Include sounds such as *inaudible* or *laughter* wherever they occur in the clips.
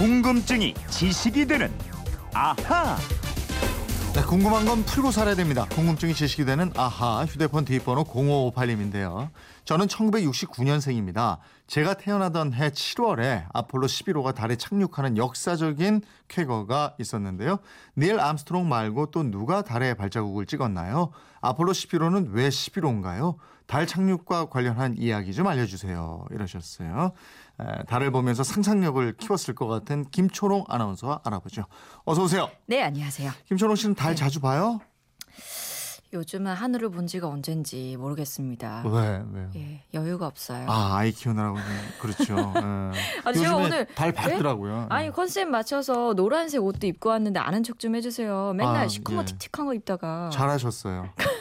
궁금증이 지식이 되는 아하. 네, 궁금한 건 풀고 살아야 됩니다. 궁금증이 지식이 되는 아하 휴대폰 뒷번호 0558님인데요. 저는 1969년생입니다. 제가 태어나던 해 7월에 아폴로 11호가 달에 착륙하는 역사적인 쾌거가 있었는데요. 닐 암스트롱 말고 또 누가 달에 발자국을 찍었나요? 아폴로 11호는 왜 11호인가요? 달 착륙과 관련한 이야기 좀 알려주세요. 이러셨어요. 에, 달을 보면서 상상력을 키웠을 것 같은 김초롱 아나운서와 알아보죠. 어서 오세요. 네, 안녕하세요. 김초롱 씨는 달 자주 봐요? 요즘은 하늘을 본 지가 언젠지 모르겠습니다. 왜, 왜요? 예, 여유가 없어요. 아, 아이 키우느라고 좀 그렇죠. 예. *laughs* 아, 제가 오늘- 달 네? 밝더라고요. 아니 컨셉 맞춰서 노란색 옷도 입고 왔는데 아는 척 좀 해주세요. 맨날 아, 시커멓 예. 틱틱한 거 입다가 잘하셨어요. *laughs*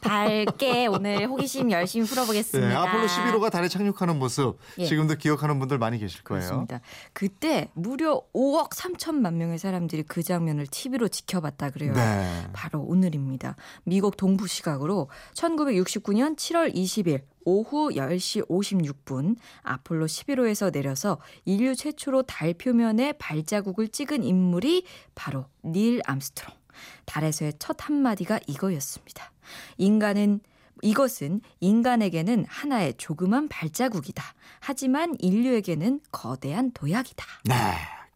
밝게 오늘 호기심 열심히 풀어보겠습니다. 네, 아폴로 11호가 달에 착륙하는 모습 예. 지금도 기억하는 분들 많이 계실 거예요. 그렇습니다. 그때 무려 5억 3천만 명의 사람들이 그 장면을 TV로 지켜봤다 그래요. 네. 바로 오늘입니다. 미국 동부 시각으로 1969년 7월 20일 오후 10시 56분 아폴로 11호에서 내려서 인류 최초로 달 표면에 발자국을 찍은 인물이 바로 닐 암스트롱. 달에서의 첫 한마디가 이거였습니다. 인간은 이것은 인간에게는 하나의 조그만 발자국이다. 하지만 인류에게는 거대한 도약이다. 네.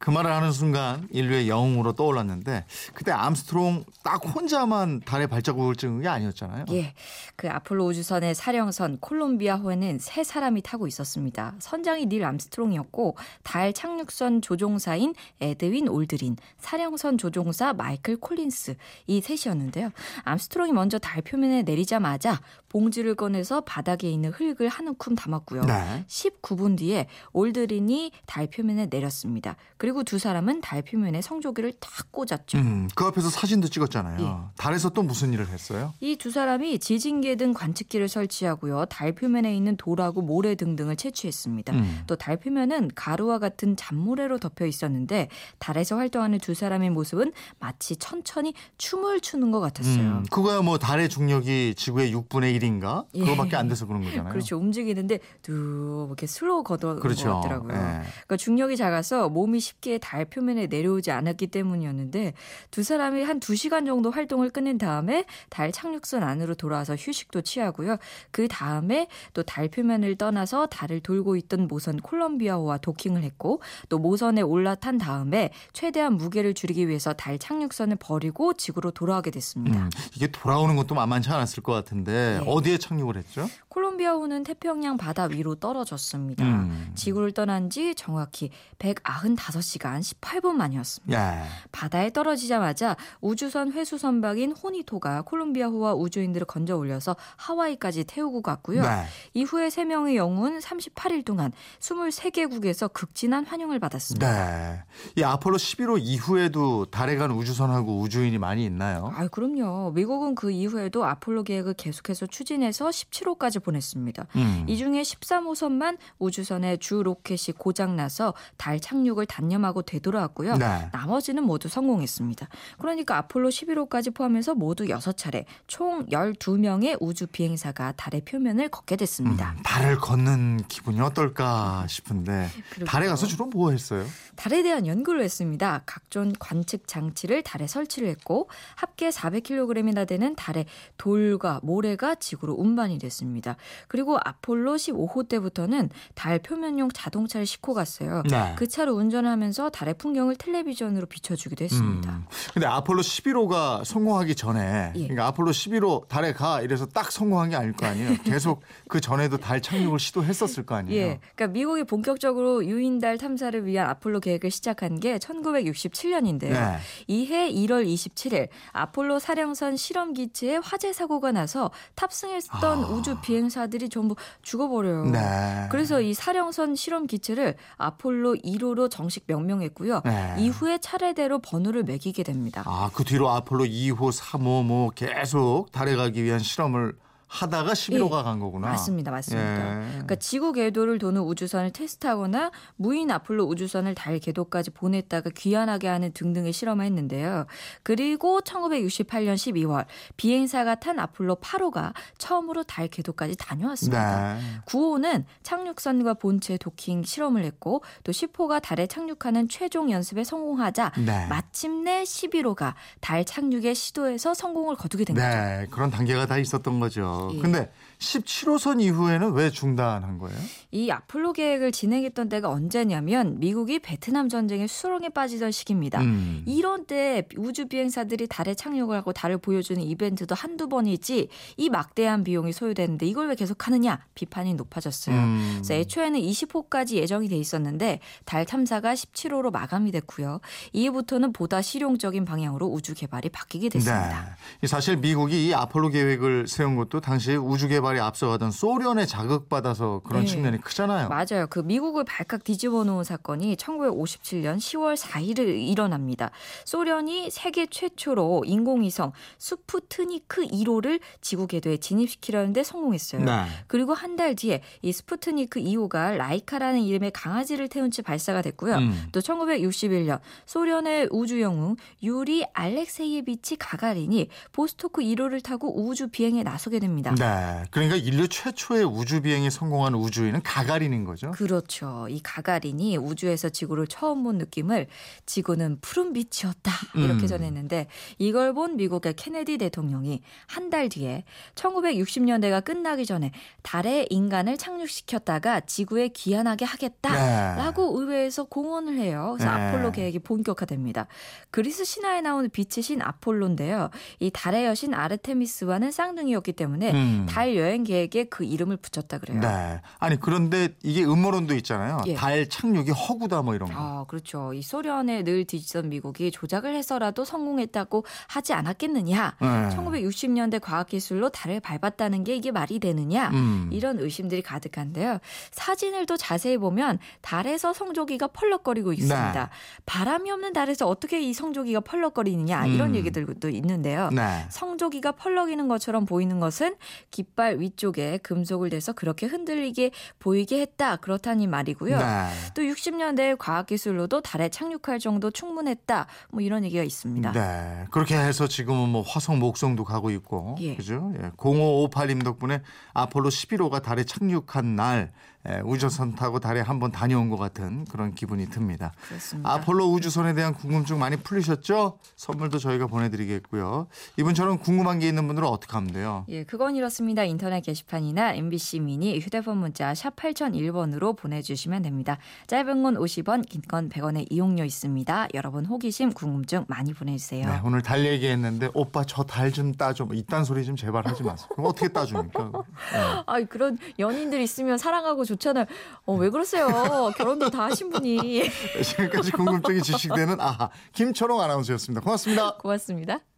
그 말을 하는 순간 인류의 영웅으로 떠올랐는데 그때 암스트롱 딱 혼자만 달에 발자국을 찍은 게 아니었잖아요. 예. 그 아폴로 우주선의 사령선 콜롬비아호에는 세 사람이 타고 있었습니다. 선장이 닐 암스트롱이었고 달 착륙선 조종사인 에드윈 올드린, 사령선 조종사 마이클 콜린스 이 셋이었는데요. 암스트롱이 먼저 달 표면에 내리자마자 봉지를 꺼내서 바닥에 있는 흙을 한 움큼 담았고요. 네. 19분 뒤에 올드린이 달 표면에 내렸습니다. 그리고 두 사람은 달 표면에 성조기를 탁 꽂았죠. 음, 그 앞에서 사진도 찍었잖아요. 예. 달에서 또 무슨 일을 했어요? 이 두 사람이 지진계 등 관측기를 설치하고요. 달 표면에 있는 돌하고 모래 등등을 채취했습니다. 음. 또달 표면은 가루와 같은 잔모래로 덮여 있었는데 달에서 활동하는 두 사람의 모습은 마치 천천히 춤을 추는 것 같았어요. 음, 그거야 뭐 달의 중력이 지구의 6분의 1인가? 예. 그거밖에 안 돼서 그런 거잖아요. 그렇죠. 움직이는데 두 이렇게 slow 걸어논 그렇죠. 것 같더라고요. 예. 그러니까 중력이 작아서 몸이 쉽게 달 표면에 내려오지 않았기 때문이었는데 두 사람이 한두 시간 정도 활동을 끝낸 다음에 달 착륙선 안으로 돌아와서 휴식도 취하고요. 그 다음에 또 달 표면을 떠나서 달을 돌고 있던 모선 콜롬비아호와 도킹을 했고 또 모선에 올라탄 다음에 최대한 무게를 줄이기 위해서 달 착륙선을 버리고 지구로 돌아오게 됐습니다. 음, 이게 돌아오는 것도 만만치 않았을 것 같은데 네. 어디에 착륙을 했죠? 콜롬비아호는 태평양 바다 위로 떨어졌습니다. 음. 지구를 떠난 지 정확히 195시간 18분 만이었습니다. 예. 바다에 떨어지자마자 우주선 회수 선박인 호니토가 콜롬비아호와 우주인들을 건져 올려서 하와이까지 태우고 갔고요. 네. 이후에 세 명의 영웅은 38일 동안 23개국에서 극진한 환영을 받았습니다. 네. 이 아폴로 11호 이후에도 달에 간 우주선하고 우주인이 많이 있나요? 아, 그럼요. 미국은 그 이후에도 아폴로 계획을 계속해서 추진해서 17호까지 보냈습니다. 음. 이 중에 13호선만 우주선의 주 로켓이 고장나서 달 착륙을 단념 하고 되돌아왔고요. 네. 나머지는 모두 성공했습니다. 그러니까 아폴로 11호까지 포함해서 모두 6차례 총 12명의 우주 비행사가 달의 표면을 걷게 됐습니다. 음, 달을 걷는 기분이 어떨까 싶은데 그러게요. 달에 가서 주로 뭐 했어요? 달에 대한 연구를 했습니다. 각종 관측 장치를 달에 설치를 했고 합계 400kg이나 되는 달의 돌과 모래가 지구로 운반이 됐습니다. 그리고 아폴로 15호 때부터는 달 표면용 자동차를 싣고 갔어요. 네. 그 차로 운전을 하면서 달의 풍경을 텔레비전으로 비춰주기도 했습니다. 음. 근데 아폴로 11호가 성공하기 전에 예. 그러니까 아폴로 11호 달에 가 이래서 딱 성공한 게 아닐 거 아니에요. *laughs* 계속 그 전에도 달 착륙을 시도했었을 거 아니에요. 예. 그러니까 미국이 본격적으로 유인달 탐사를 위한 아폴로 계획을 시작한 게 1967년인데요. 네. 이해 1월 27일 아폴로 사령선 실험 기체에 화재 사고가 나서 탑승했던 아. 우주 비행사들이 전부 죽어버려요. 네. 그래서 이 사령선 실험 기체를 아폴로 1호로 정식 명 명했고요. 네. 이후에 차례대로 번호를 매기게 됩니다. 아, 그 뒤로 아폴로 2호, 3호 뭐 계속 달에 가기 위한 실험을 하다가 11호가 간 거구나. 예. 맞습니다, 맞습니다. 예. 그러니까 지구 궤도를 도는 우주선을 테스트하거나 무인 아폴로 우주선을 달 궤도까지 보냈다가 귀환하게 하는 등등의 실험을 했는데요. 그리고 1968년 12월 비행사가 탄 아폴로 8호가 처음으로 달 궤도까지 다녀왔습니다. 네. 9호는 착륙선과 본체 도킹 실험을 했고 또 10호가 달에 착륙하는 최종 연습에 성공하자 네. 마침내 11호가 달 착륙의 시도에서 성공을 거두게 된 거죠. 네, 그런 단계가 다 있었던 거죠. 예. 근데 17호선 이후에는 왜 중단한 거예요? 이 아폴로 계획을 진행했던 때가 언제냐면 미국이 베트남 전쟁의 수렁에 빠지던 시기입니다. 음. 이런 때 우주 비행사들이 달에 착륙을 하고 달을 보여주는 이벤트도 한두 번이지 이 막대한 비용이 소요되는데 이걸 왜 계속 하느냐 비판이 높아졌어요. 음. 그래서 애초에는 20호까지 예정이 돼 있었는데 달 탐사가 17호로 마감이 됐고요. 이후부터는 보다 실용적인 방향으로 우주 개발이 바뀌게 됐습니다. 네. 사실 미국이 이 아폴로 계획을 세운 것도 당시 우주 개발에 앞서가던 소련에 자극받아서 그런 네. 측면이 크잖아요. 맞아요. 그 미국을 발칵 뒤집어 놓은 사건이 1957년 10월 4일에 일어납니다. 소련이 세계 최초로 인공위성 스푸트니크 1호를 지구 궤도에 진입시키려는데 성공했어요. 네. 그리고 한 달 뒤에 이 스푸트니크 2호가 라이카라는 이름의 강아지를 태운 채 발사가 됐고요. 음. 또 1961년 소련의 우주 영웅 유리 알렉세이에비치 가가린이 보스토크 1호를 타고 우주 비행에 나서게 됩니다. 네. 그러니까 인류 최초의 우주 비행이 성공한 우주인은 가가린인 거죠. 그렇죠. 이 가가린이 우주에서 지구를 처음 본 느낌을 지구는 푸른 빛이었다 이렇게 음. 전했는데 이걸 본 미국의 케네디 대통령이 한 달 뒤에 1960년대가 끝나기 전에 달에 인간을 착륙시켰다가 지구에 귀환하게 하겠다라고 의회에서 공언을 해요. 그래서 네. 아폴로 계획이 본격화됩니다. 그리스 신화에 나오는 빛의 신 아폴로인데요. 이 달의 여신 아르테미스와는 쌍둥이였기 때문에 음. 달 여행 계획에 그 이름을 붙였다 그래요. 네. 아니 그런데 이게 음모론도 있잖아요. 예. 달 착륙이 허구다 뭐 이런 거. 아, 그렇죠. 이 소련에 늘 뒤지던 미국이 조작을 해서라도 성공했다고 하지 않았겠느냐. 네. 1960년대 과학기술로 달을 밟았다는 게 이게 말이 되느냐. 음. 이런 의심들이 가득한데요. 사진을 또 자세히 보면 달에서 성조기가 펄럭거리고 있습니다. 네. 바람이 없는 달에서 어떻게 이 성조기가 펄럭거리느냐 이런 음. 얘기들도 있는데요. 네. 성조기가 펄럭이는 것처럼 보이는 것은 깃발 위쪽에 금속을 대서 그렇게 흔들리게 보이게 했다. 그렇다는 말이고요. 네. 또 60년대 과학기술로도 달에 착륙할 정도 충분했다. 뭐 이런 얘기가 있습니다. 네. 그렇게 해서 지금은 뭐 화성 목성도 가고 있고. 예. 그죠? 예. 0558님 덕분에 아폴로 11호가 달에 착륙한 날 예, 우주선 타고 달에 한번 다녀온 것 같은 그런 기분이 듭니다. 그렇습니다. 아폴로 우주선에 대한 궁금증 많이 풀리셨죠? 선물도 저희가 보내드리겠고요. 이분처럼 궁금한 게 있는 분들은 어떻게 하면 돼요? 예, 그건 이렇습니다. 인터넷 게시판이나 MBC 미니 휴대폰 문자 샵 8001번으로 보내주시면 됩니다. 짧은 건 50원, 긴 건 100원의 이용료 있습니다. 여러분 호기심, 궁금증 많이 보내주세요. 네, 오늘 달 얘기했는데 오빠 저 달 좀 따줘. 뭐 이딴 소리 좀 제발 하지 마세요. 그럼 어떻게 따줍니까? 네. *laughs* 아, 그런 연인들 있으면 사랑하고 좋잖아요. 어, 왜 그러세요? 결혼도 다 하신 분이. *laughs* 지금까지 궁금증이 지식되는 아하 김철홍 아나운서였습니다. 고맙습니다. 고맙습니다.